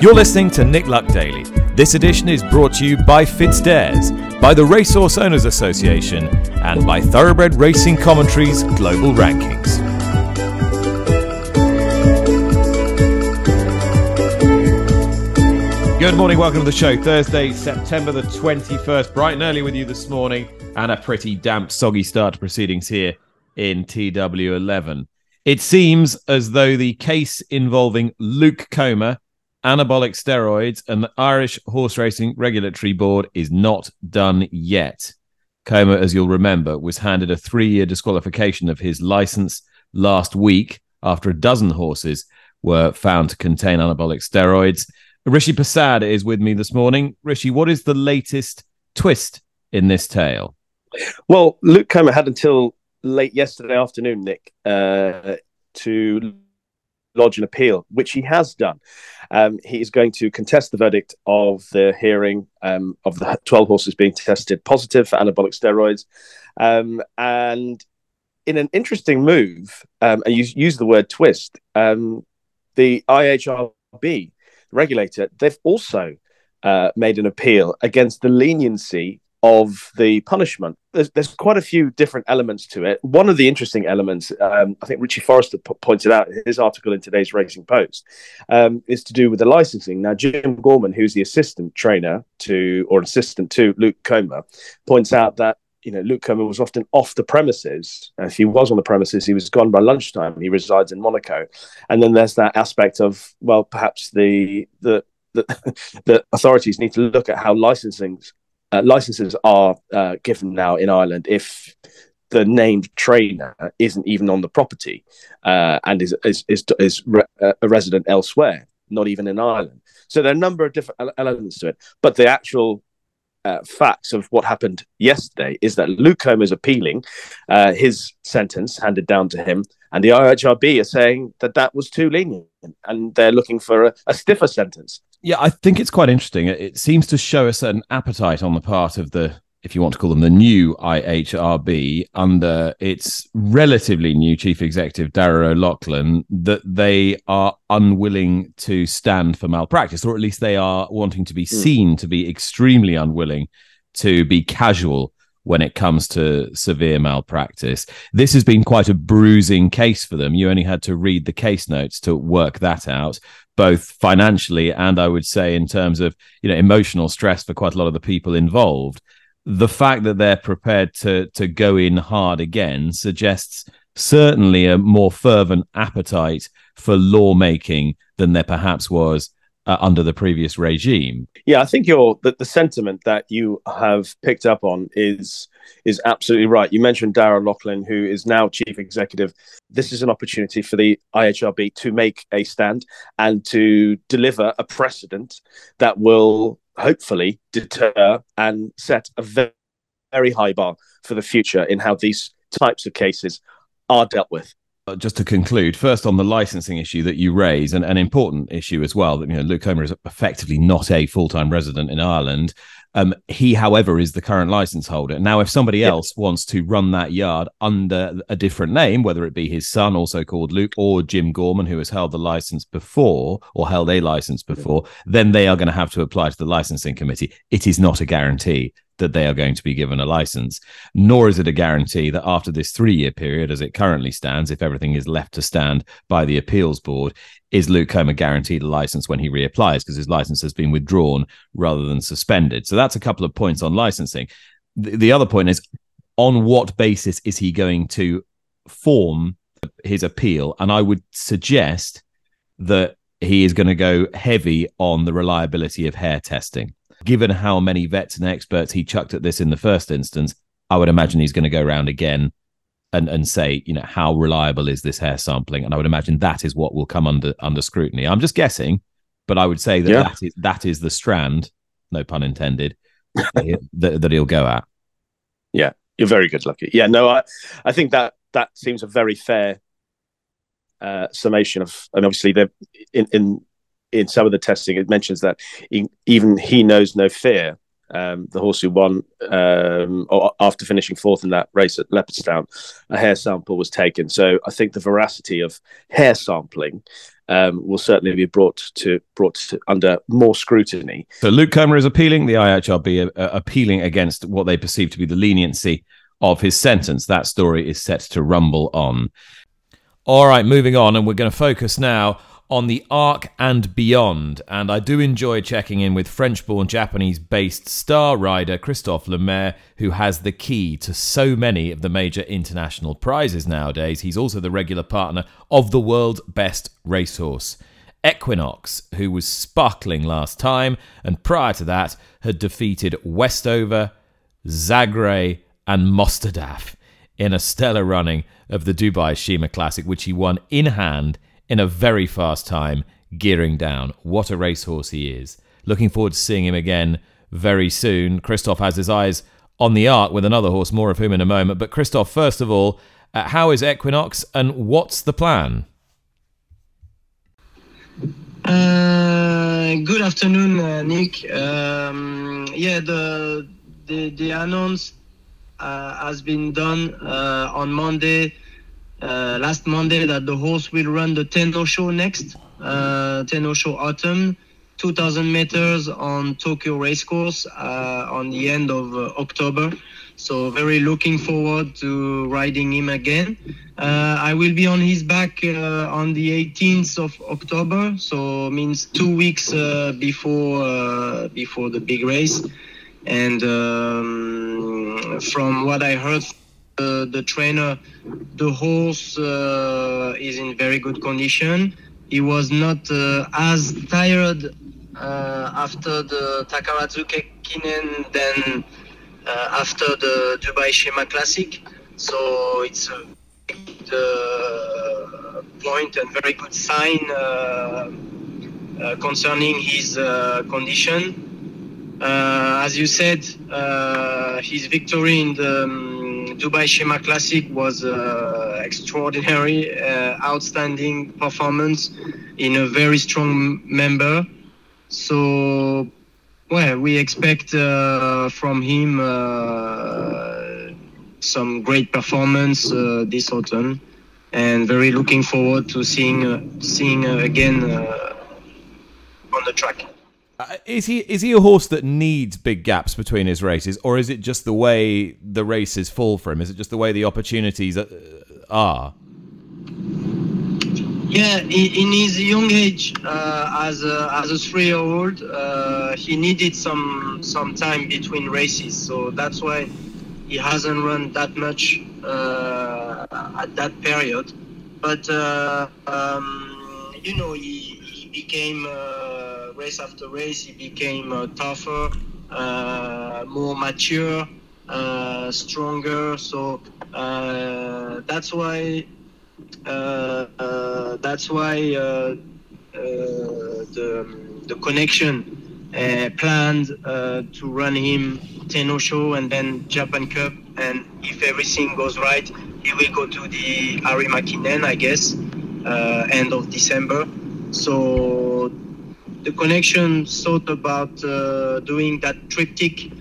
You're listening to Nick Luck Daily. This edition is brought to you by FitzDares, by the Racehorse Owners Association, and by Thoroughbred Racing Commentaries Global Rankings. Good morning, welcome to the show. Thursday, September the 21st, bright and early with you this morning, and a pretty damp, soggy start to proceedings here in TW11. It seems as though the case involving Luke Comer anabolic steroids, and the Irish Horse Racing Regulatory Board is not done yet. Comer, as you'll remember, was handed a three year disqualification of his license last week after a dozen horses were found to contain anabolic steroids. Rishi Persad is with me this morning. Rishi, what is the latest twist in this tale? Well, Luke Comer had until late yesterday afternoon, Nick, uh, to lodge an appeal, which he has done. Um, he is going to contest the verdict of the hearing um, of the 12 horses being tested positive for anabolic steroids. Um, and in an interesting move, um, and you use the word twist, um, the IHRB regulator, they've also uh, made an appeal against the leniency of the punishment. There's, there's quite a few different elements to it. One of the interesting elements, um, I think Richie Forristal p- pointed out in his article in today's Racing Post, um, is to do with the licensing. Now, Jim Gorman, who's the assistant trainer to or assistant to Luke Comer, points out that you know Luke Comer was often off the premises. if he was on the premises, he was gone by lunchtime. He resides in Monaco, and then there's that aspect of well, perhaps the the the, the authorities need to look at how licensing uh, licenses are uh, given now in Ireland if the named trainer isn't even on the property uh, and is is is, is re- uh, a resident elsewhere, not even in Ireland. So there are a number of different elements to it, but the actual uh, facts of what happened yesterday is that Luke Comer is appealing uh, his sentence handed down to him, and the IHRB are saying that that was too lenient, and they're looking for a, a stiffer sentence. Yeah, I think it's quite interesting. It seems to show a certain appetite on the part of the, if you want to call them the new IHRB, under its relatively new chief executive, Darragh O'Loughlin, that they are unwilling to stand for malpractice, or at least they are wanting to be hmm. seen to be extremely unwilling to be casual when it comes to severe malpractice. This has been quite a bruising case for them. You only had to read the case notes to work that out both financially and I would say in terms of you know emotional stress for quite a lot of the people involved. The fact that they're prepared to to go in hard again suggests certainly a more fervent appetite for lawmaking than there perhaps was uh, under the previous regime. Yeah, I think your the, the sentiment that you have picked up on is is absolutely right. You mentioned Darragh O'Loughlin, who is now chief executive. This is an opportunity for the IHRB to make a stand and to deliver a precedent that will hopefully deter and set a very, very high bar for the future in how these types of cases are dealt with. Uh, just to conclude, first on the licensing issue that you raise, and an important issue as well, that you know Luke Comer is effectively not a full-time resident in Ireland. Um, he, however, is the current license holder. Now, if somebody else wants to run that yard under a different name, whether it be his son, also called Luke, or Jim Gorman, who has held the license before or held a license before, then they are going to have to apply to the licensing committee. It is not a guarantee that they are going to be given a license, nor is it a guarantee that after this three year period, as it currently stands, if everything is left to stand by the appeals board, is Luke Comer guaranteed a license when he reapplies because his license has been withdrawn rather than suspended. So that's a couple of points on licensing. The, the other point is on what basis is he going to form his appeal? And I would suggest that he is going to go heavy on the reliability of hair testing given how many vets and experts he chucked at this in the first instance, I would imagine he's going to go around again and and say, you know, how reliable is this hair sampling? And I would imagine that is what will come under under scrutiny. I'm just guessing, but I would say that yeah. that is that is the strand, no pun intended, that, that he'll go at. Yeah, you're very good, Lucky. Yeah, no, I I think that that seems a very fair uh, summation of, and obviously they in in in some of the testing, it mentions that he, even he knows no fear. Um, the horse who won um, after finishing fourth in that race at Leopardstown, a hair sample was taken. So I think the veracity of hair sampling um, will certainly be brought to brought to, under more scrutiny. So Luke Comer is appealing. The IHRB uh, appealing against what they perceive to be the leniency of his sentence. That story is set to rumble on. All right, moving on, and we're going to focus now on the arc and beyond. And I do enjoy checking in with French born Japanese based star rider Christophe Lemaire, who has the key to so many of the major international prizes nowadays. He's also the regular partner of the world's best racehorse. Equinox, who was sparkling last time, and prior to that had defeated Westover, Zagreb, and Mostahdaf in a stellar running of the Dubai Sheema Classic, which he won in hand in a very fast time, gearing down. What a racehorse he is. Looking forward to seeing him again very soon. Christoph has his eyes on the arc with another horse, more of whom in a moment. But Christoph, first of all, uh, how is Equinox and what's the plan? Uh, good afternoon, uh, Nick. Um, yeah, the the, the announce uh, has been done uh, on Monday, uh, last Monday, that the horse will run the Tenno Sho next, Tenno Sho Autumn. 2000 meters on Tokyo Racecourse uh, on the end of uh, October. So very looking forward to riding him again. Uh, I will be on his back on the 18th of October, so means two weeks before before the big race. And um, from what I heard, uh, the trainer, the horse uh, is in very good condition. He was not uh, as tired uh, after the Takarazuka Kinen than uh, after the Dubai Sheema Classic. So it's a good uh, point and very good sign concerning his condition. Uh, as you said, uh, his victory in the um, Dubai Sheema Classic was uh, extraordinary, uh, outstanding performance in a very strong member. So, well, we expect uh, from him uh, some great performance this autumn, and very looking forward to seeing seeing again on the track. Uh, is he is he a horse that needs big gaps between his races, or is it just the way the races fall for him? Is it just the way the opportunities uh, are? Yeah, in his young age, uh, as a, as a three-year-old, uh, he needed some some time between races, so that's why he hasn't run that much uh, at that period. But uh, um, you know, he, he became race after race, he became uh, tougher, uh, more mature, uh, stronger. So that's why that's why the the connection uh, planned uh, to run him Tenno Sho and then Japan Cup. And if everything goes right, he will go to the Arima Kinen, I guess, uh, end of December. So the connection thought about uh, doing that triptych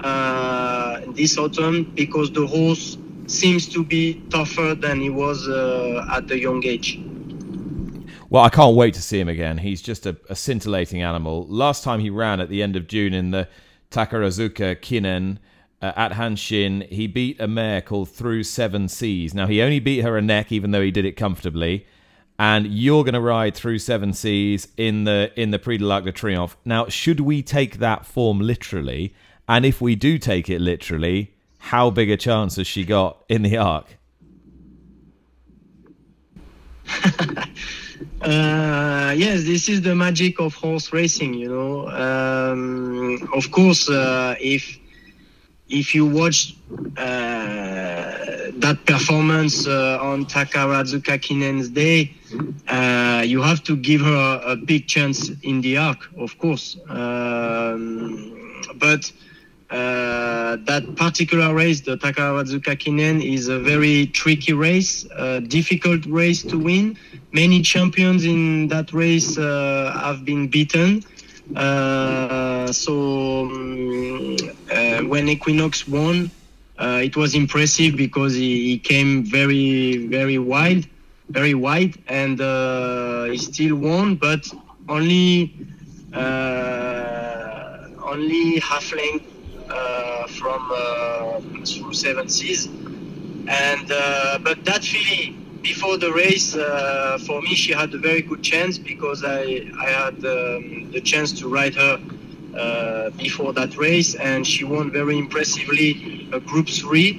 uh, this autumn because the horse seems to be tougher than he was uh, at the young age. Well, I can't wait to see him again. He's just a, a, scintillating animal. Last time he ran at the end of June in the Takarazuka Kinen uh, at Hanshin, he beat a mare called Through Seven Seas. Now, he only beat her a neck, even though he did it comfortably and you're going to ride through seven seas in the in the Prix de l'Arc de Triomphe. Now, should we take that form literally? And if we do take it literally, how big a chance has she got in the Arc? uh, yes, this is the magic of horse racing. You know, um, of course, uh, if if you watch uh, that performance uh, on Takarazuka Kinen's day, uh, you have to give her a, big chance in the arc, of course. Um, but uh, that particular race, the Takarazuka Kinen, is a very tricky race, a difficult race to win. Many champions in that race uh, have been beaten. Uh, so um, uh, when Equinox won, uh, it was impressive because he, he, came very very wide, very wide, and uh, he still won, but only uh, only half length uh, from uh, through seven seas. And uh, but that filly before the race, uh, for me, she had a very good chance because I I had um, the chance to ride her uh, before that race, and she won very impressively a Group Three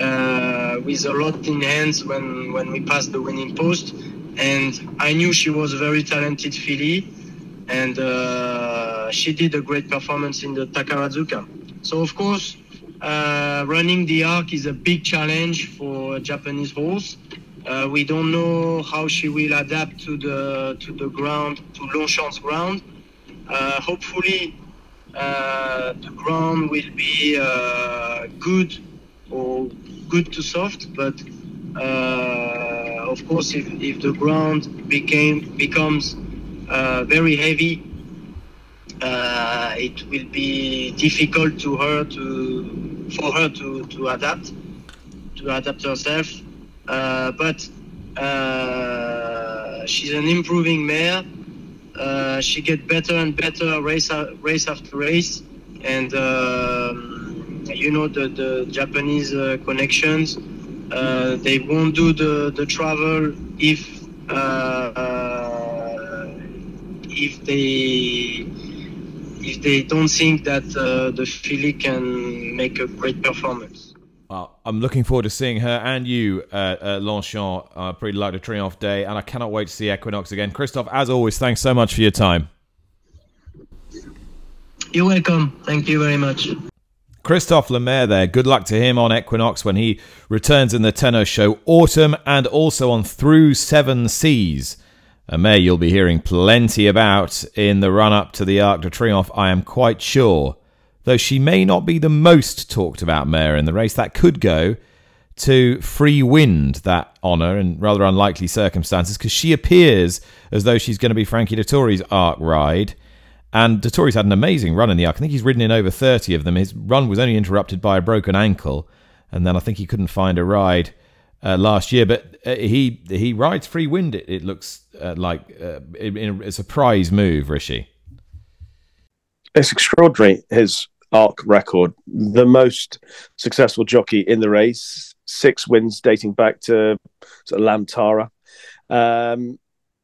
uh, with a lot in hands when when we passed the winning post. And I knew she was a very talented filly, and uh, she did a great performance in the Takarazuka. So of course, uh, running the arc is a big challenge for a Japanese horse. Uh, we don't know how she will adapt to the to the ground, to Longchamp's ground. Uh, hopefully, uh, the ground will be uh, good or good to soft. But uh, of course, if, if the ground became becomes uh, very heavy, it will be difficult to her to for her to, to adapt to adapt herself. Uh, but uh, she's an improving mare. Uh, she gets better and better race race after race, and um, you know the the Japanese uh, connections. Uh, they won't do the the travel if uh, if they if they don't think that uh, the filly can make a great performance. I'm looking forward to seeing her and you uh, at Longchamp. Uh, pretty like the Triomphe Day, and I cannot wait to see Equinox again. Christophe, as always, thanks so much for your time. You're welcome. Thank you very much. Christophe Lemaire there. Good luck to him on Equinox when he returns in the Tenno Sho Autumn and also on Through Seven Seas a mare you'll be hearing plenty about in the run up to the Arc de Triomphe, I am quite sure. Though she may not be the most talked about mare in the race, that could go to Free Wind, that honour, in rather unlikely circumstances, because she appears as though she's going to be Frankie Dettori's Arc ride. And Dettori's had an amazing run in the Arc. I think he's ridden in over 30 of them. His run was only interrupted by a broken ankle, and then I think he couldn't find a ride uh, last year. But uh, he he rides free wind. It, it looks uh, like uh, in, a surprise move, Rishi. It's extraordinary. His arc record, the most successful jockey in the race, six wins dating back to sort of Lammtarra. Um,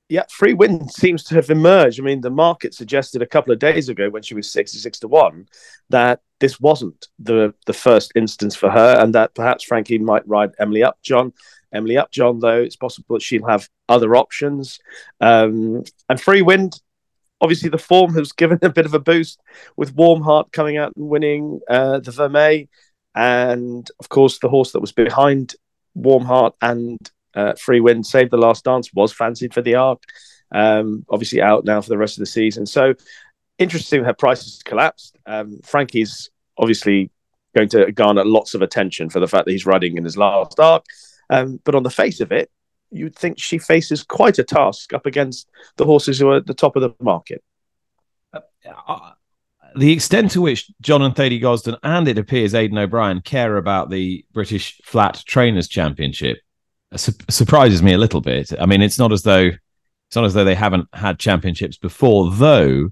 yeah, free wind seems to have emerged. I mean, the market suggested a couple of days ago when she was 66 to 1 that this wasn't the the first instance for her and that perhaps Frankie might ride Emily Upjohn. Emily Upjohn, though, it's possible that she'll have other options. Um, and free wind, obviously, the form has given a bit of a boost with Warm Heart coming out and winning uh, the Vermeille. And of course, the horse that was behind Warm Heart and uh, Free Wind, Save the Last Dance, was fancied for the Arc. Um, obviously out now for the rest of the season. So interesting, her prices collapsed. Um, Frankie's obviously going to garner lots of attention for the fact that he's riding in his last arc. Um, but on the face of it, you'd think she faces quite a task up against the horses who are at the top of the market. Uh, uh, the extent to which John and Thady Gosden and it appears Aidan O'Brien care about the British Flat Trainers Championship su- surprises me a little bit. I mean, it's not as though it's not as though they haven't had championships before, though.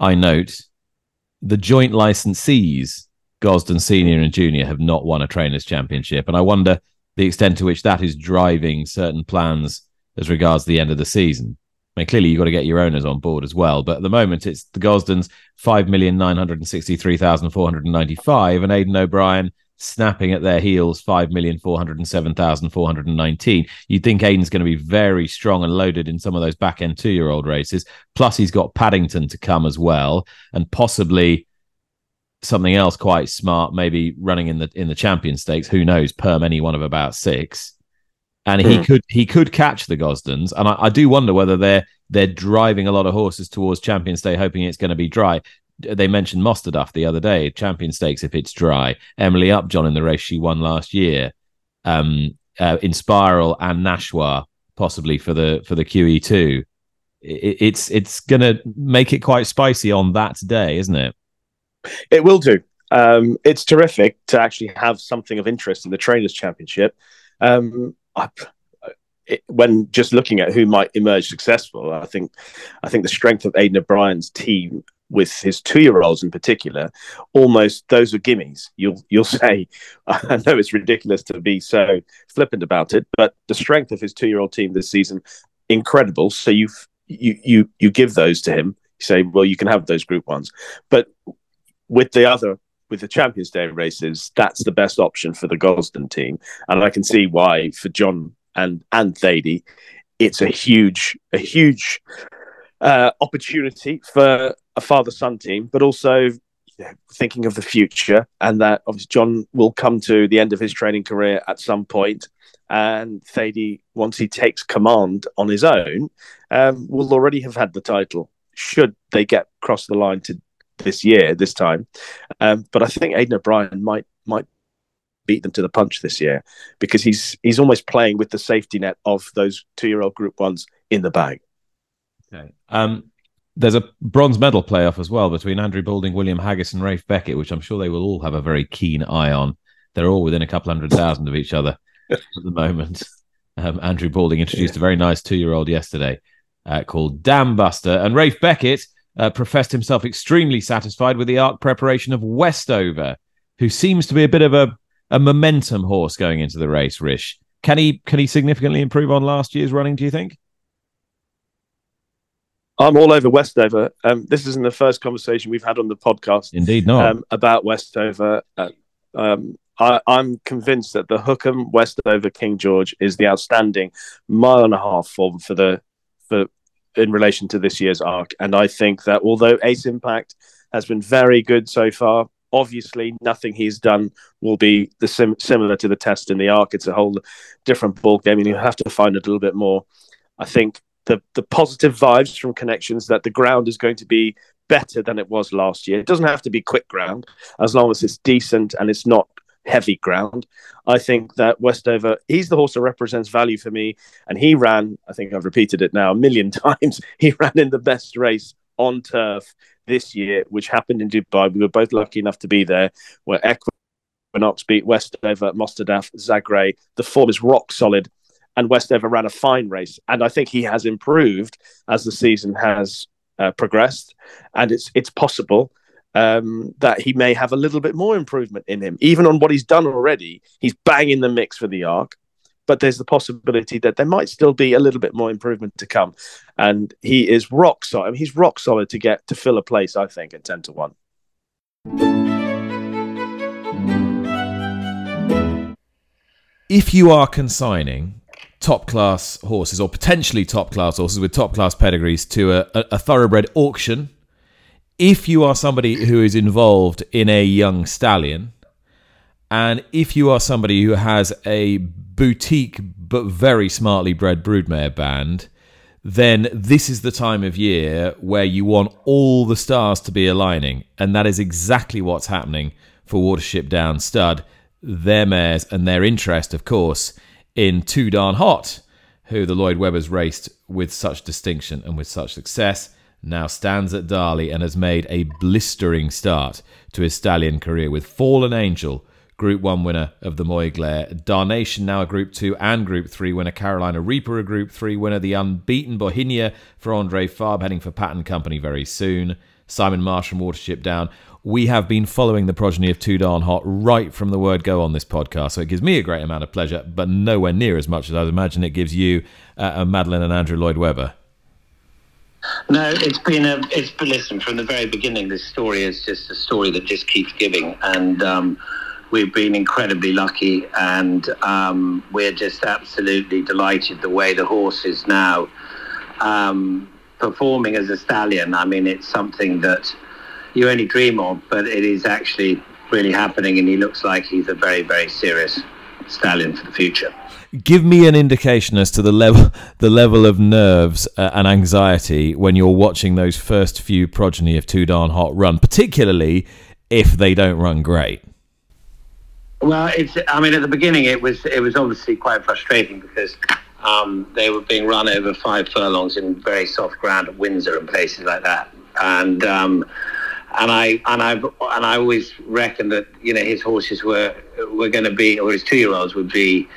I note the joint licensees, Gosden Senior and Junior, have not won a trainers championship, and I wonder the extent to which that is driving certain plans as regards the end of the season. I mean, clearly you've got to get your owners on board as well. But at the moment, it's the Gosdens five million nine hundred sixty-three thousand four hundred ninety-five, and Aidan O'Brien snapping at their heels, 5,407,419. You'd think Aidan's going to be very strong and loaded in some of those back end two year old races. Plus, he's got Paddington to come as well, and possibly something else quite smart, maybe running in the in the champion stakes. Who knows? Perm any one of about six. And he mm. could he could catch the Gosdens, and I, I do wonder whether they're they're driving a lot of horses towards Champions Day, hoping it's going to be dry they mentioned Mostahdaf the other day, Champion Stakes if it's dry. Emily Upjohn in the race she won last year. Um, uh, Inspiral and Nashwa possibly for the for the QE2. It, it's it's going to make it quite spicy on that day, isn't it? It will do. Um, it's terrific to actually have something of interest in the Trainers Championship. Um, I, it, when just looking at who might emerge successful, I think I think the strength of Aidan O'Brien's team with his two-year-olds in particular, almost those are gimmies. You'll you'll say, I know it's ridiculous to be so flippant about it, but the strength of his two-year-old team this season, incredible. So you you you you give those to him. You say, well, you can have those Group Ones, but with the other with the Champions Day races, that's the best option for the Gosden team, and I can see why for John and and Thady, it's a huge a huge uh, opportunity for a father son team, but also you know, thinking of the future and that obviously John will come to the end of his training career at some point, and Thady once he takes command on his own, um, will already have had the title. Should they get across the line to this year, this time, um, but I think Aidan O'Brien might might beat them to the punch this year because he's he's almost playing with the safety net of those two year old group ones in the bag. Okay. Um, there's a bronze medal playoff as well between Andrew Balding, William Haggas, and Ralph Beckett, which I'm sure they will all have a very keen eye on. They're all within a couple hundred thousand of each other at the moment. Um, Andrew Balding introduced yeah. a very nice two year old yesterday uh, called Dam Buster, and Ralph Beckett uh, professed himself extremely satisfied with the arc preparation of Westover, who seems to be a bit of a a momentum horse going into the race. Rish, can he can he significantly improve on last year's running? Do you think? I'm all over Westover. Um, this isn't the first conversation we've had on the podcast. Indeed, not um, about Westover. Uh, um, I, am convinced that the Hukum Westover King George is the outstanding mile and a half form for the for in relation to this year's arc. And I think that although Ace Impact has been very good so far, obviously nothing he's done will be the sim- similar to the test in the arc. It's a whole different ball game, and you have to find a little bit more. I think the the positive vibes from connections that the ground is going to be better than it was last year. It doesn't have to be quick ground as long as it's decent and it's not heavy ground. I think that Westover, he's the horse that represents value for me. And he ran, I think I've repeated it now a million times, he ran in the best race on turf this year, which happened in Dubai. We were both lucky enough to be there, where Equinox beat Westover, Mostahdaf, Zagreb. The form is rock solid, and Westover ran a fine race. And I think he has improved as the season has uh, progressed, and it's it's possible. Um, that he may have a little bit more improvement in him, even on what he's done already. He's banging the mix for the arc but there's the possibility that there might still be a little bit more improvement to come. And he is rock solid. I mean, he's rock solid to get to fill a place, I think, at 10 to 1. If you are consigning top class horses or potentially top class horses with top class pedigrees to a, a, a thoroughbred auction, if you are somebody who is involved in a young stallion, and if you are somebody who has a boutique but very smartly bred broodmare band, then this is the time of year where you want all the stars to be aligning. And that is exactly what's happening for Watership Down Stud, their mares, and their interest, of course, in Too Darn Hot, who the Lloyd Webbers raced with such distinction and with such success, now stands at Darley and has made a blistering start to his stallion career with Fallen Angel Group 1 winner of the Moyglare. Darnation now a Group 2 and Group 3 winner. Carolina Reaper a Group 3 winner. The unbeaten Bohinia for Andre Fabre heading for Pattern Company very soon. Simon Marsh from Watership Down. We have been following the progeny of Too Darn Hot right from the word go on this podcast, so it gives me a great amount of pleasure, but nowhere near as much as I'd imagine it gives you, uh, Madeleine and Andrew Lloyd Webber. No, it's been a. It's listen from the very beginning. This story is just a story that just keeps giving, and um, we've been incredibly lucky, and um, we're just absolutely delighted the way the horse is now um, performing as a stallion. I mean, it's something that you only dream of, but it is actually really happening, and he looks like he's a very, very serious stallion for the future. Give me an indication as to the level, the level of nerves uh, and anxiety when you're watching those first few progeny of Too Darn Hot run, particularly if they don't run great. Well, it's. I mean, at the beginning, it was it was obviously quite frustrating because um, they were being run over five furlongs in very soft ground at Windsor and places like that, and um, and I and I and I always reckoned that you know his horses were were going to be or his two year olds would be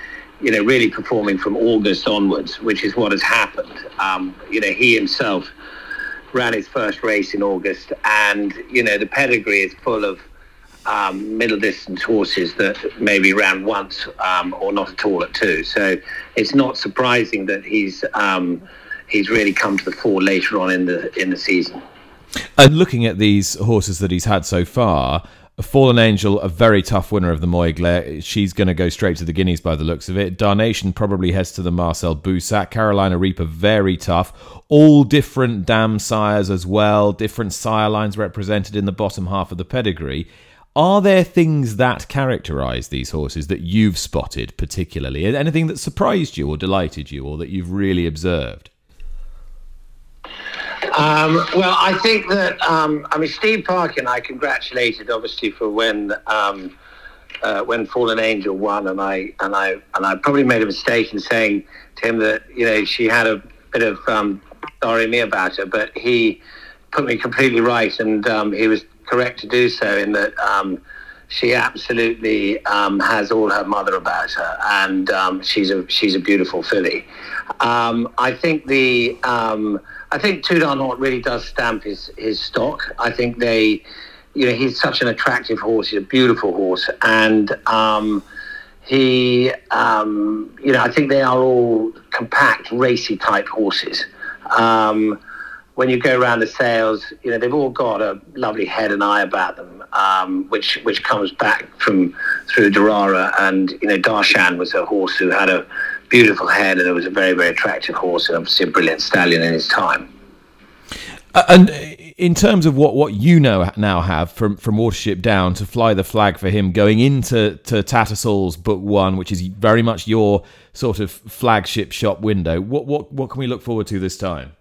you know, really performing from August onwards, which is what has happened. Um, you know, he himself ran his first race in August, and you know, the pedigree is full of um, middle distance horses that maybe ran once um, or not at all at two. So it's not surprising that he's um, he's really come to the fore later on in the in the season. And looking at these horses that he's had so far, Fallen Angel, a very tough winner of the Moyglare. She's going to go straight to the Guineas by the looks of it. Darnation probably heads to the Marcel Boussac. Carolina Reaper, very tough. All different dam sires as well, different sire lines represented in the bottom half of the pedigree. Are there things that characterize these horses that you've spotted particularly? Anything that surprised you or delighted you or that you've really observed? Um, well, I think that um, I mean Steve Parkin. I congratulated obviously for when um, uh, when Fallen Angel won, and I and I and I probably made a mistake in saying to him that you know she had a bit of um, sorry me about her, but he put me completely right, and um, he was correct to do so in that um, she absolutely um, has all her mother about her, and um, she's a she's a beautiful filly. Um, I think the um, I think Too Darn Hot really does stamp his his stock. I think they, you know, he's such an attractive horse. He's a beautiful horse, and um, he, you know, I think they are all compact, racy type horses. Um, when you go around the sales, you know they've all got a lovely head and eye about them, um, which which comes back from through Darara, and you know Darshaan was a horse who had a beautiful head, and it was a very very attractive horse, and obviously a brilliant stallion in his time. Uh, and in terms of what, what you know now have from from Watership Down to fly the flag for him going into to Tattersall's book one, which is very much your sort of flagship shop window. What what what can we look forward to this time?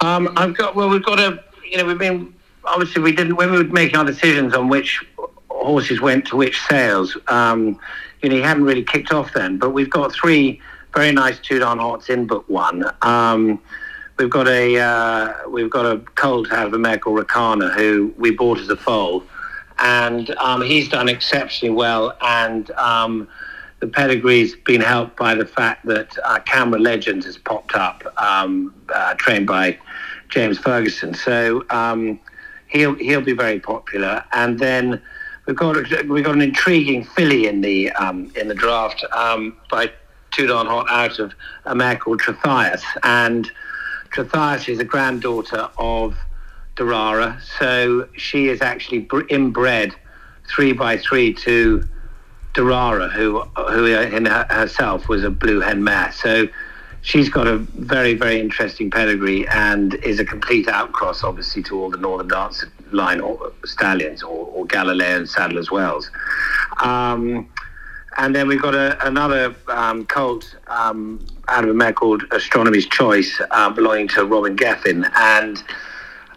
Um, I've got well, we've got a you know we've been obviously we didn't when we were making our decisions on which horses went to which sales. Um, you know, he hadn't really kicked off then, but we've got three very nice Too Darn Hots in book one. Um, we've got a uh, we've got a colt out of a mare called Rakana who we bought as a foal, and um, he's done exceptionally well and. Um, the pedigree's been helped by the fact that uh, Camera Legends has popped up, um, uh, trained by James Ferguson. So um, he'll he'll be very popular. And then we've got we've got an intriguing filly in the um, in the draft um, by Too Darn Hot out of a mare called Trithias. And Trithias is a granddaughter of Darara, so she is actually inbred three by three to Darara, who who in herself was a blue hen mare. So she's got a very very interesting pedigree and is a complete outcross, obviously, to all the Northern Dance line or stallions or, or Galileo and Sadler's Wells. Um, and then we've got a, another um, colt um, out of a mare called Astronomy's Choice, uh, belonging to Robin Geffen, and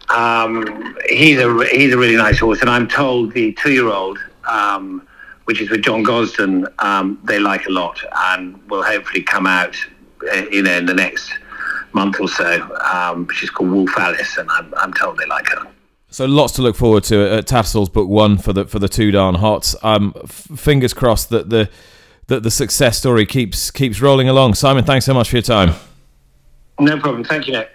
um, he's a he's a really nice horse. And I'm told the two year old um, which is with John Gosden, um, they like a lot and will hopefully come out uh, you know, in the next month or so. Um, she's called Wolf Alice, and I'm, I'm told they like her. So lots to look forward to at Tattersall's book one for the for the Too Darn Hots. Um, f- fingers crossed that the that the success story keeps keeps rolling along. Simon, thanks so much for your time. No problem. Thank you, Nick.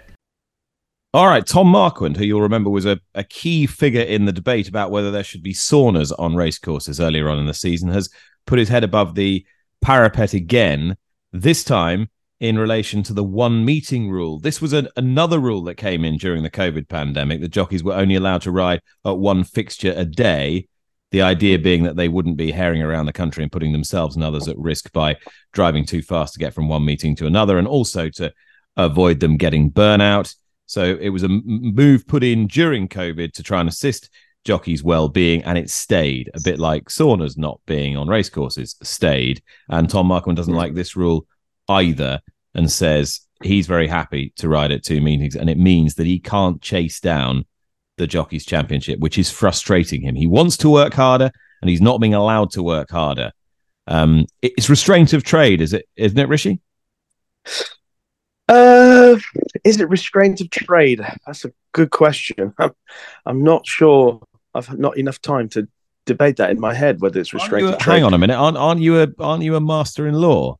All right, Tom Marquand, who you'll remember was a, a key figure in the debate about whether there should be saunas on racecourses earlier on in the season, has put his head above the parapet again, this time in relation to the one meeting rule. This was a, another rule that came in during the COVID pandemic. The jockeys were only allowed to ride at one fixture a day. The idea being that they wouldn't be herring around the country and putting themselves and others at risk by driving too fast to get from one meeting to another, and also to avoid them getting burnout. So it was a move put in during COVID to try and assist jockeys' well-being, and it stayed. A bit like saunas not being on racecourses stayed. And Tom Marquand doesn't hmm. like this rule either, and says he's very happy to ride at two meetings, and it means that he can't chase down the jockeys' championship, which is frustrating him. He wants to work harder, and he's not being allowed to work harder. Um, it's restraint of trade, is it? Isn't it, Rishi? Uh, is it restraint of trade? That's a good question. I'm, I'm not sure. I've not enough time to debate that in my head whether it's restraint. You, hang on a minute, aren't aren't you a aren't you a master in law?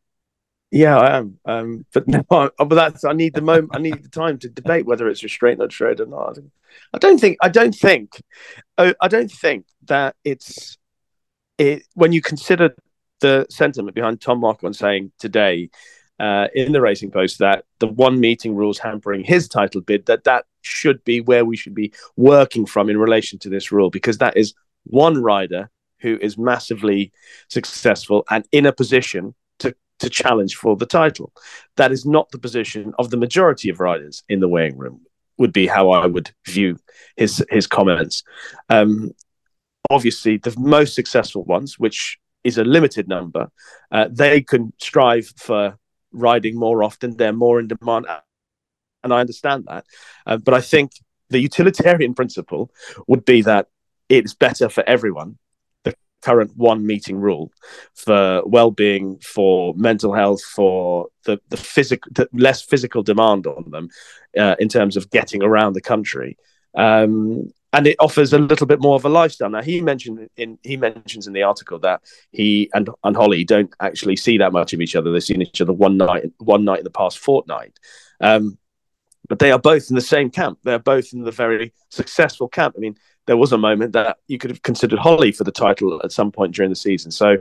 Yeah, I am. Um, but no, but that's I need the moment. I need the time to debate whether it's restraint or trade or not. I don't think. I don't think. Uh, I don't think that it's it when you consider the sentiment behind Tom Marquand saying today uh, in the Racing Post that the one meeting rules hampering his title bid that that should be where we should be working from in relation to this rule because that is one rider who is massively successful and in a position to to challenge for the title. That is not the position of the majority of riders in the weighing room. Would be how I would view his his comments. Um, obviously, the most successful ones, which is a limited number, uh, they can strive for riding more often. They're more in demand, and I understand that. Uh, but I think the utilitarian principle would be that it's better for everyone current one meeting rule for well-being for mental health for the the physical the less physical demand on them uh, in terms of getting around the country um, and it offers a little bit more of a lifestyle. Now he mentioned in he mentions in the article that he and and Holly don't actually see that much of each other. They've seen each other one night one night in the past fortnight. Um, but they are both in the same camp. They're both in the very successful camp. I mean, there was a moment that you could have considered Holly for the title at some point during the season. So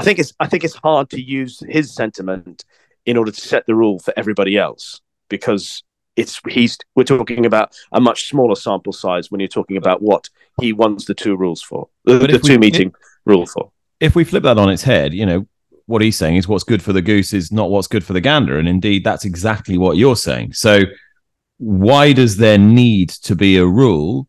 I think it's I think it's hard to use his sentiment in order to set the rule for everybody else because it's he's we're talking about a much smaller sample size when you're talking about what he wants the two rules for the, the two we, meeting if, rule for. If we flip that on its head, you know what he's saying is what's good for the goose is not what's good for the gander, and indeed that's exactly what you're saying. So why does there need to be a rule,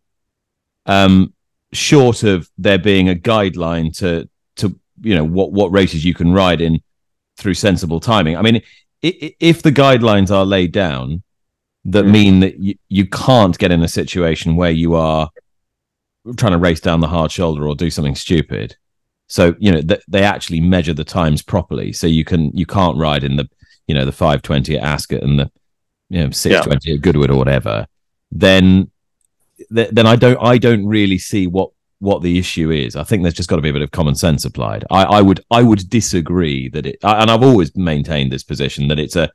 um, short of there being a guideline to to you know what what races you can ride in through sensible timing? I mean, if the guidelines are laid down that yeah. mean that you, you can't get in a situation where you are trying to race down the hard shoulder or do something stupid. So you know th- they actually measure the times properly, so you can you can't ride in the you know the five twenty at Ascot and the you know six twenty yeah. at Goodwood or whatever. Then th- then I don't I don't really see what what the issue is. I think there's just got to be a bit of common sense applied. I, I would I would disagree that it, and I've always maintained this position that it's a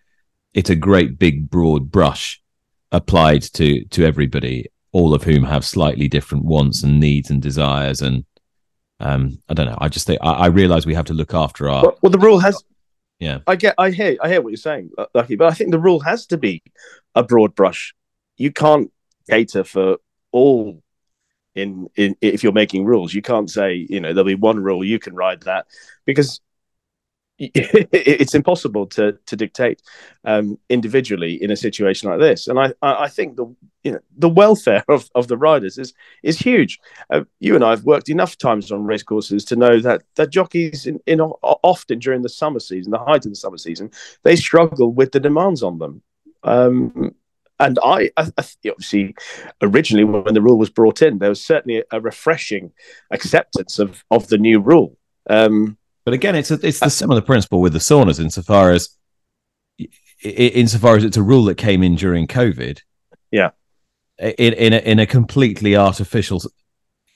it's a great big broad brush applied to to everybody, all of whom have slightly different wants and needs and desires. And um, I don't know. I just think I, I realize we have to look after our. Well, well, the rule has. Yeah, I get. I hear. I hear what you're saying, Lucky. But I think the rule has to be a broad brush. You can't cater for all in, in if you're making rules you can't say you know there'll be one rule you can ride that because it's impossible to to dictate um, individually in a situation like this. And I, I think the you know the welfare of, of the riders is is huge. Uh, you and I have worked enough times on racecourses to know that that jockeys in, in often during the summer season, the height of the summer season, they struggle with the demands on them. Um, and I, I, I, obviously originally when the rule was brought in, there was certainly a, a refreshing acceptance of of the new rule. Um, but again, it's a, it's the similar principle with the saunas insofar as insofar as it's a rule that came in during COVID. Yeah. In in a, in a completely artificial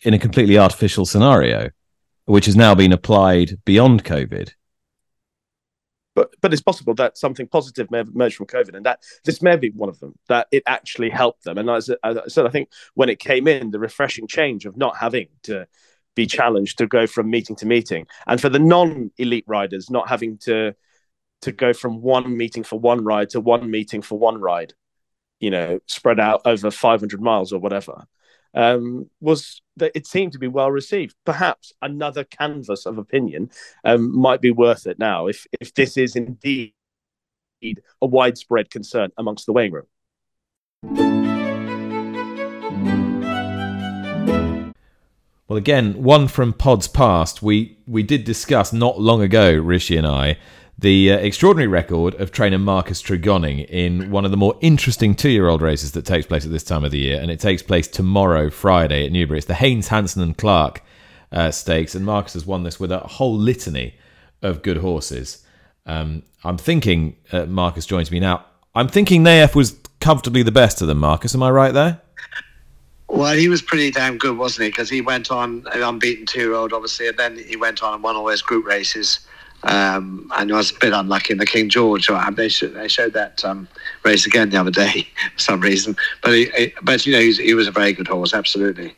in a completely artificial scenario, which has now been applied beyond COVID. But but it's possible that something positive may have emerged from COVID, and that this may be one of them. That it actually helped them. And as, as I said, I think when it came in, the refreshing change of not having to be challenged to go from meeting to meeting, and for the non-elite riders not having to to go from one meeting for one ride to one meeting for one ride, you know, spread out over 500 miles or whatever, um, was that it seemed to be well received. Perhaps another canvas of opinion um, might be worth it now if if this is indeed a widespread concern amongst the weighing room. Well, again, one from pods past. We we did discuss not long ago, Rishi and I, the uh, extraordinary record of trainer Marcus Tregoning in one of the more interesting two-year-old races that takes place at this time of the year, and it takes place tomorrow, Friday, at Newbury. It's the Haynes, Hanson, and Clark uh, Stakes, and Marcus has won this with a whole litany of good horses. Um, I'm thinking uh, Marcus joins me now. I'm thinking Nayef was comfortably the best of them. Marcus, am I right there? Well, he was pretty damn good, wasn't he? Because he went on an unbeaten two-year-old, obviously, and then he went on and won all those group races. Um, and was a bit unlucky in the King George. They, showed, they showed that um, race again the other day for some reason. But he, but you know, he was a very good horse, absolutely.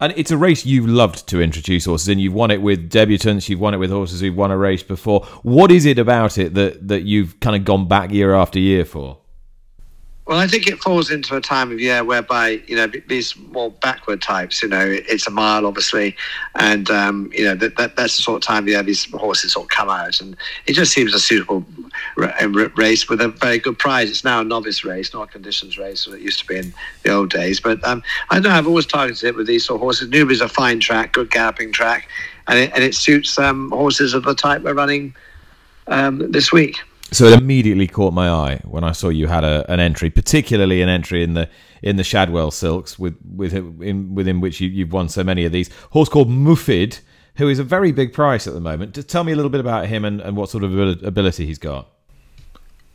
And it's a race you've loved to introduce horses in. You've won it with debutants. You've won it with horses who've won a race before. What is it about it that that you've kind of gone back year after year for? Well, I think it falls into a time of year whereby you know these more backward types. You know, it's a mile, obviously, and um, you know that, that, that's the sort of time of year these horses sort of come out, and it just seems a suitable race with a very good prize. It's now a novice race, not a conditions race, so it used to be in the old days. But um, I know I've always targeted it with these sort of horses. Newbury's a fine track, good galloping track, and it, and it suits um, horses of the type we're running um, this week. So it immediately caught my eye when I saw you had a, an entry, particularly an entry in the in the Shadwell Silks, with with in, within which you, you've won so many of these. Horse called Mufid, who is a very big price at the moment. Just tell me a little bit about him and, and what sort of ability he's got.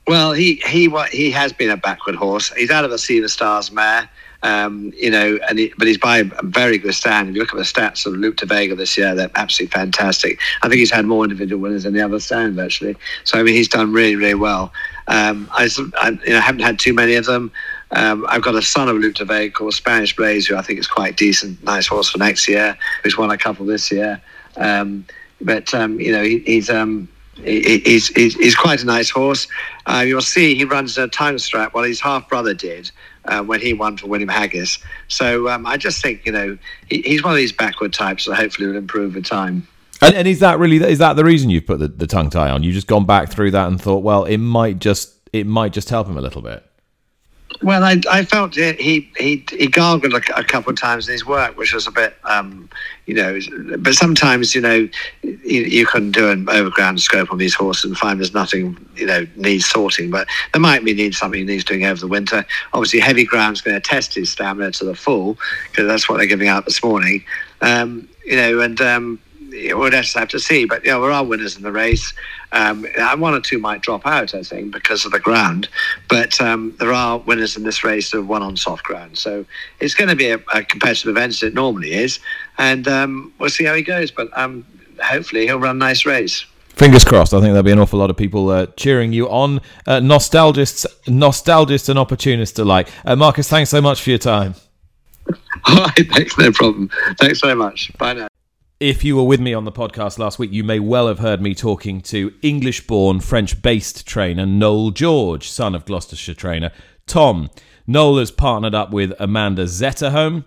Well, he he he has been a backward horse. He's out of the Sea of Stars mare. Um, you know, and he, but he's by a very good stand. If you look at the stats of Luke Vega this year, they're absolutely fantastic. I think he's had more individual winners than the other stand actually. So I mean, he's done really, really well. Um, I, I you know, haven't had too many of them. Um, I've got a son of Luke Vega called Spanish Blaze, who I think is quite decent, nice horse for next year. Who's won a couple this year. Um, but um, you know, he, he's um, he's, he's, he's quite a nice horse. Uh, you'll see he runs a time strap. Well, his half brother did uh, when he won for William Haggas. So um, I just think you know he, he's one of these backward types that hopefully will improve with time. And, and is that really is that the reason you've put the, the tongue tie on? You've just gone back through that and thought, well, it might just it might just help him a little bit. Well, I, I felt he he he gargled a, a, couple of times in his work, which was a bit, um, you know. But sometimes, you know, you, you can do an overground scope on these horses and find there's nothing, you know, needs sorting. But there might be need something he needs doing over the winter. Obviously, heavy ground's going to test his stamina to the full because that's what they're giving out this morning. Um, you know, and um, we'll just have to see. But you know, there are winners in the race. Um, one or two might drop out, I think, because of the ground. But um, there are winners in this race of one on soft ground. So it's going to be a, a competitive event as it normally is, and um, we'll see how he goes. But um, hopefully, he'll run a nice race. Fingers crossed. I think there'll be an awful lot of people uh, cheering you on. Uh, nostalgists, nostalgists, and opportunists alike. Uh, Marcus, thanks so much for your time. All right, thanks, no problem. Thanks very much. Bye now. If you were with me on the podcast last week, you may well have heard me talking to English born, French based trainer Noel George, son of Gloucestershire trainer Tom. Noel has partnered up with Amanda Zetterholm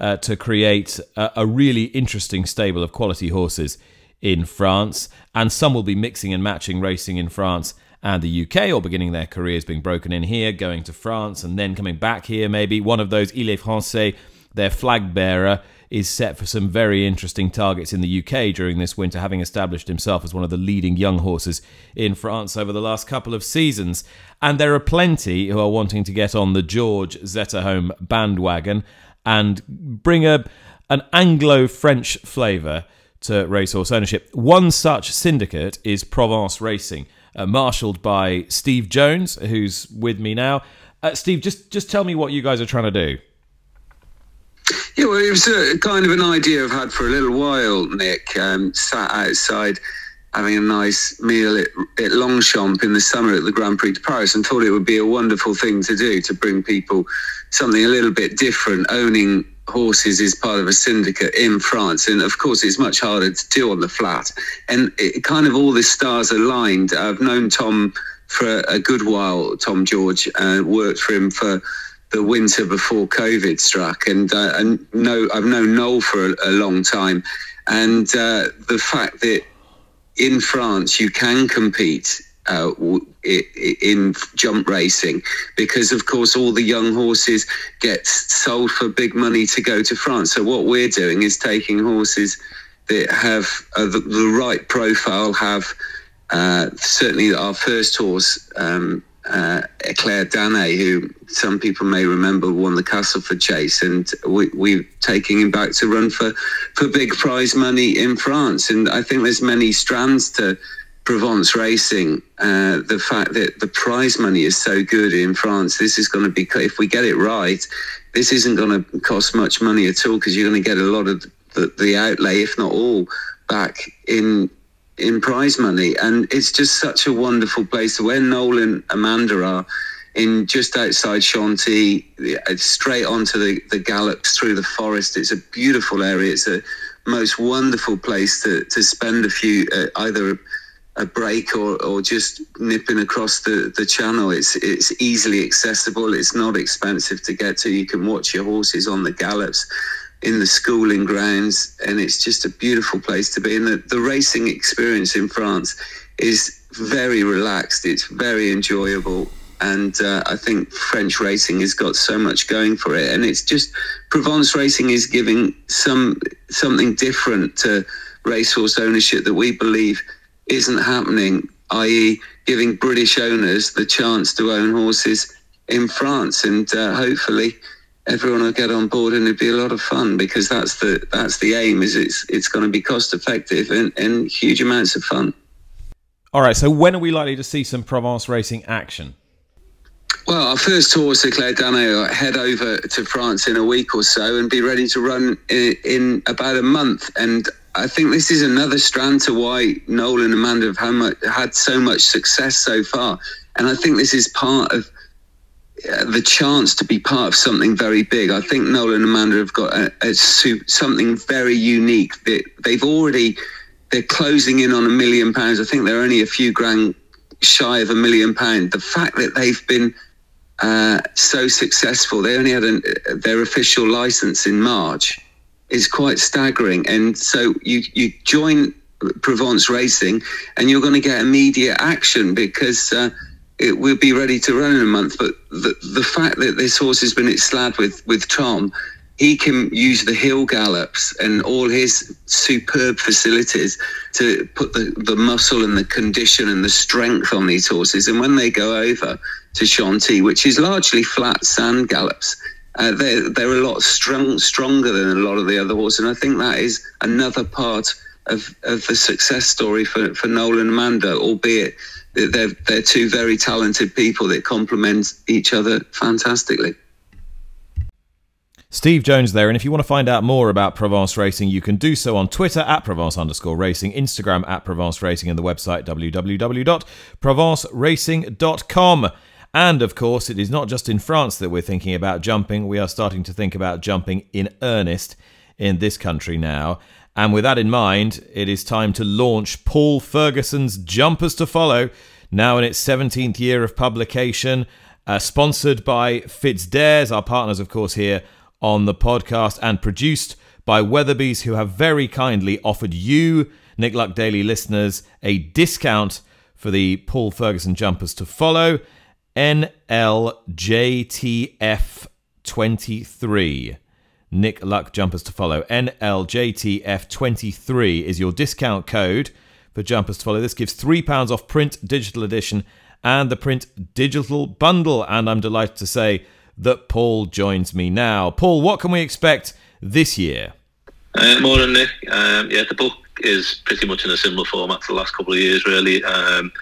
uh, to create a, a really interesting stable of quality horses in France, and some will be mixing and matching racing in France and the UK, or beginning their careers being broken in here, going to France, and then coming back here. Maybe one of those Il est Français, their flag bearer, is set for some very interesting targets in the UK during this winter, having established himself as one of the leading young horses in France over the last couple of seasons. And there are plenty who are wanting to get on the George Zetterholm bandwagon and bring a an Anglo-French flavour to racehorse ownership. One such syndicate is Provence Racing, uh, marshalled by Steve Jones, who's with me now. Uh, Steve, just just tell me what you guys are trying to do. Yeah, well, it was a, kind of an idea I've had for a little while, Nick. Um, sat outside having a nice meal at, at Longchamp in the summer at the Grand Prix de Paris and thought it would be a wonderful thing to do to bring people something a little bit different, owning horses is part of a syndicate in France. And of course, it's much harder to do on the flat. And it kind of all the stars aligned. I've known Tom for a good while, Tom George, uh, worked for him for the winter before COVID struck, and uh, and know I've known Noel for a, a long time, and uh, the fact that in France you can compete uh, in jump racing because of course all the young horses get sold for big money to go to France. So what we're doing is taking horses that have uh, the, the, right profile have uh, certainly our first horse um, uh, Eclair D'Ainay, who some people may remember won the Castleford Chase, and we, we're taking him back to run for, for big prize money in France. And I think there's many strands to Provence Racing, uh, the fact that the prize money is so good in France, this is going to be, if we get it right, this isn't going to cost much money at all because you're going to get a lot of the, the outlay, if not all, back in in prize money. And it's just such a wonderful place. Where Noel and Amanda are, in just outside Chantilly, straight onto the, the gallops through the forest. It's a beautiful area. It's a most wonderful place to, to spend a few, uh, either a break or, or just nipping across the, the channel. It's it's easily accessible. It's not expensive to get to. You can watch your horses on the gallops in the schooling grounds, and it's just a beautiful place to be. And the, the racing experience in France is very relaxed. It's very enjoyable. And uh, I think French racing has got so much going for it, and it's just Provence racing is giving some something different to racehorse ownership that we believe isn't happening, i.e., giving British owners the chance to own horses in France, and uh, hopefully everyone will get on board and it'll be a lot of fun because that's the that's the aim is it's it's going to be cost effective and, and huge amounts of fun. All right, so when are we likely to see some Provence racing action? Well, our first tour horse, Eclair Dano, head over to France in a week or so and be ready to run in, in about a month. And I think this is another strand to why Noel and Amanda have had, so much success so far. And I think this is part of the chance to be part of something very big. I think Noel and Amanda have got a, a, something very unique. They, they've already they're closing in on a million pounds. I think they're only a few grand shy of a million pound. The fact that they've been uh, so successful, they only had an, their official license in March is quite staggering. And so you you join Provence Racing, and you're going to get immediate action because uh, it will be ready to run in a month. But the the fact that this horse has been at Slad with with Tom. He can use the hill gallops and all his superb facilities to put the, the muscle and the condition and the strength on these horses. And when they go over to Chantilly, which is largely flat sand gallops, uh, they're, they're a lot strong, stronger than a lot of the other horses. And I think that is another part of, of the success story for, for Noel and Amanda, albeit they're, they're two very talented people that complement each other fantastically. Steve Jones there, and if you want to find out more about Provence Racing, you can do so on Twitter at Provence underscore racing, Instagram at Provence Racing, and the website www.provenceracing.com. And of course, it is not just in France that we're thinking about jumping, we are starting to think about jumping in earnest in this country now. And with that in mind, it is time to launch Paul Ferguson's Jumpers to Follow, now in its 17th year of publication, uh, sponsored by FitzDares, our partners, of course, here on the podcast, and produced by Weatherbys, who have very kindly offered you, Nick Luck Daily listeners, a discount for the Paul Ferguson Jumpers to Follow. NLJTF23. Nick Luck jumpers to follow. NLJTF23 is your discount code for jumpers to follow. This gives £3 off print digital edition and the print digital bundle. And I'm delighted to say that Paul joins me now. Paul, what can we expect this year? Uh, morning, Nick. Um, yeah, the book is pretty much in a similar format to the last couple of years, really. Um,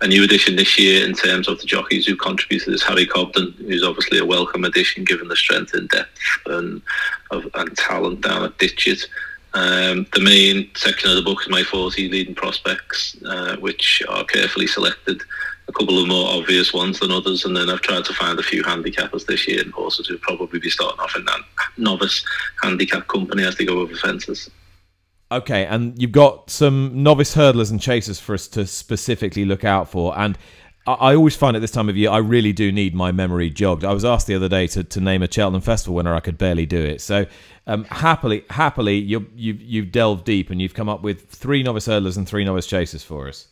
a new addition this year in terms of the jockeys who contributed is Harry Cobden, who's obviously a welcome addition given the strength and depth and of, and talent down at Ditcheat. Um, the main section of the book is my 40 leading prospects, uh, which are carefully selected. A couple of more obvious ones than others, and then I've tried to find a few handicappers this year and horses who'll probably be starting off in that novice handicap company as they go over fences. Okay, and you've got some novice hurdlers and chasers for us to specifically look out for. And I always find at this time of year, I really do need my memory jogged. I was asked the other day to, to name a Cheltenham Festival winner. I could barely do it. So um, happily, happily, you you've, you've delved deep and you've come up with three novice hurdlers and three novice chasers for us.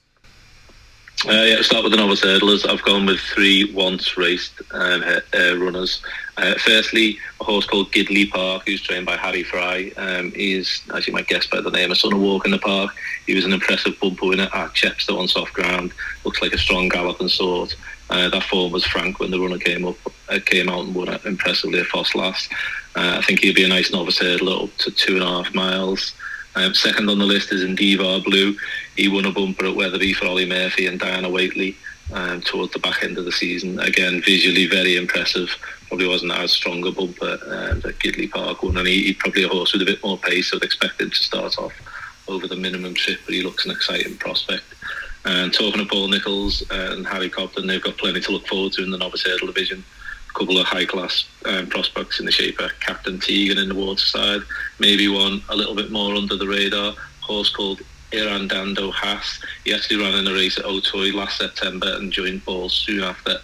Uh, yeah, start with the novice hurdlers. I've gone with three once raced um, uh, runners. Uh, firstly, a horse called Gidleigh Park, who's trained by Harry Fry. Um, he's, as you might guess by the name, a son of Walk in the Park. He was an impressive bumper winner at Chepstow on soft ground. Looks like a strong galloping sort. Uh, that form was frank when the runner came up, uh, came out and won impressively at Ffos Las. Uh, I think he'd be a nice novice hurdler up to two and a half miles. Um, second on the list is Indivar Blue. He won a bumper at Wetherby for Ollie Murphy and Diana Whateley um, towards the back end of the season. Again, visually very impressive. Probably wasn't as strong a bumper um, that Gidleigh Park won, and he, he's probably a horse with a bit more pace. So I'd expect him to start off over the minimum trip, but he looks an exciting prospect. And talking of Paul Nicholls and Harry Cobden, they've got plenty to look forward to in the novice hurdle division. Couple of high class um, prospects in the shape of Captain Teague in the waterside, maybe one a little bit more under the radar, horse called Irandando Haas. He actually ran in a race at Auteuil last September and joined Balls soon after.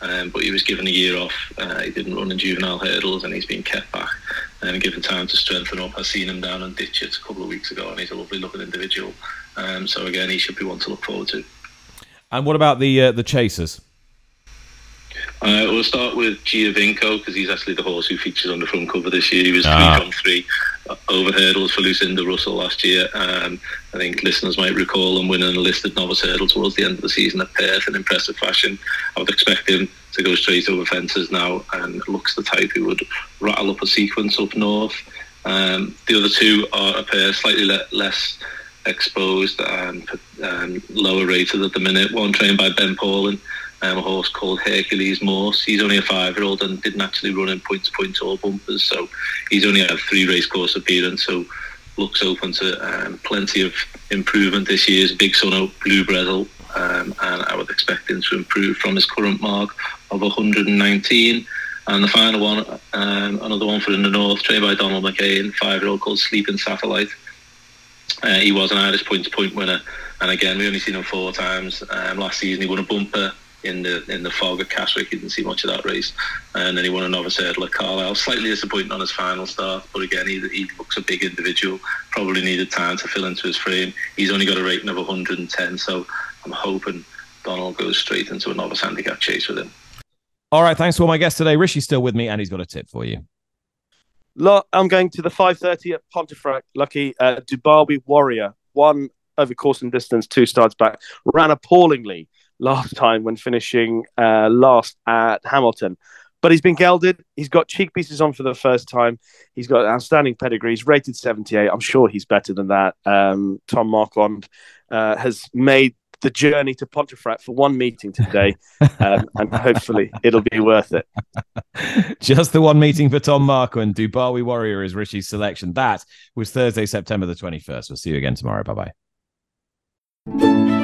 Um, but he was given a year off. Uh, he didn't run in juvenile hurdles and he's been kept back and given time to strengthen up. I've seen him down on Ditcheat a couple of weeks ago and he's a lovely looking individual. Um, so again, he should be one to look forward to. And what about the uh, the chasers? Uh, we'll start with Giovinco because he's actually the horse who features on the front cover this year. He was Ah. three from three uh, over hurdles for Lucinda Russell last year. Um, I think listeners might recall him winning a listed novice hurdle towards the end of the season at Perth in impressive fashion. I would expect him to go straight over fences now and looks the type who would rattle up a sequence up north. Um, the other two are a pair slightly le- less exposed and um, lower rated at the minute. One trained by Ben Pauling, um, a horse called Hercules Morse. He's only a five-year-old and didn't actually run in point-to-point or bumpers, so he's only had three race course appearance. So looks open to um, plenty of improvement this year's Big Sun Oak Blue Bresil, um, and I would expect him to improve from his current mark of 119. And the final one, um, another one for in the north, trained by Donald McCain, five-year-old called Sleeping Satellite. Uh, he was an Irish point-to-point winner, and again, we only seen him four times. Um, last season, he won a bumper in the in the fog at Cashwick. He didn't see much of that race, and then he won a novice hurdle at Carlisle. Slightly disappointing on his final start, but again, he, he looks a big individual. Probably needed time to fill into his frame. He's only got a rating of 110, so I'm hoping Donald goes straight into a novice handicap chase with him. All right, thanks for all my guests today. Rishi's still with me, and he's got a tip for you. Lo- I'm going to the 5:30 at Pontefract. Lucky uh, Dubawi Warrior one over course and distance, two starts back. Ran appallingly last time when finishing uh, last at Hamilton, but he's been gelded. He's got cheek pieces on for the first time. He's got outstanding pedigree. He's rated 78. I'm sure he's better than that. Um, Tom Marquand uh, has made the journey to Pontefract for one meeting today, um, and hopefully it'll be worth it. Just the one meeting for Tom Marquand and Dubawi Warrior is Rishi's selection. That was Thursday, September the 21st. We'll see you again tomorrow. Bye bye.